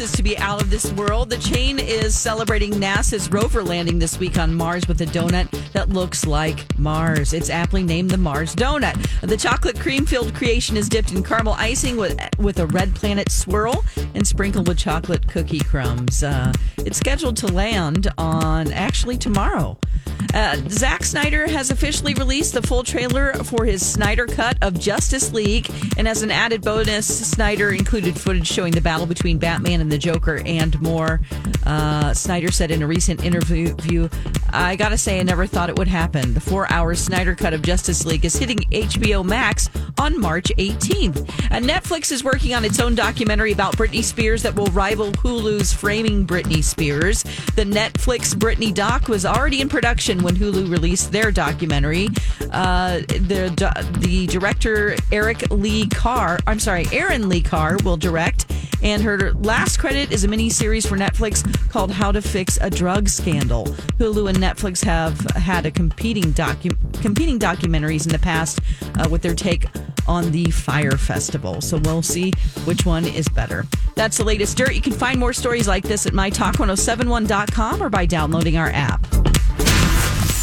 Promises to be out of this world. The chain is celebrating NASA's rover landing this week on Mars with a donut that looks like Mars. It's aptly named the Mars Donut. The chocolate cream filled creation is dipped in caramel icing with with a red planet swirl and sprinkled with chocolate cookie crumbs. Uh, it's scheduled to land on actually tomorrow. Uh, Zack Snyder has officially released the full trailer for his Snyder cut of Justice League. And as an added bonus, Snyder included footage showing the battle between Batman and the Joker and more. Uh, Snyder said in a recent interview, I gotta say, I never thought it would happen. The four hour Snyder cut of Justice League is hitting HBO Max on March 18th. And Netflix is working on its own documentary about Britney Spears that will rival Hulu's Framing Britney Spears. The Netflix Britney doc was already in production when Hulu released their documentary. Uh, the the director Eric Lee Carr, I'm sorry, Erin Lee Carr will direct, and her last credit is a mini series for Netflix called "How to Fix a Drug Scandal." Hulu and Netflix have had a competing docu- competing documentaries in the past uh, with their take on the Fyre Festival. So we'll see which one is better. That's the latest dirt. You can find more stories like this at mytalk1071.com or by downloading our app.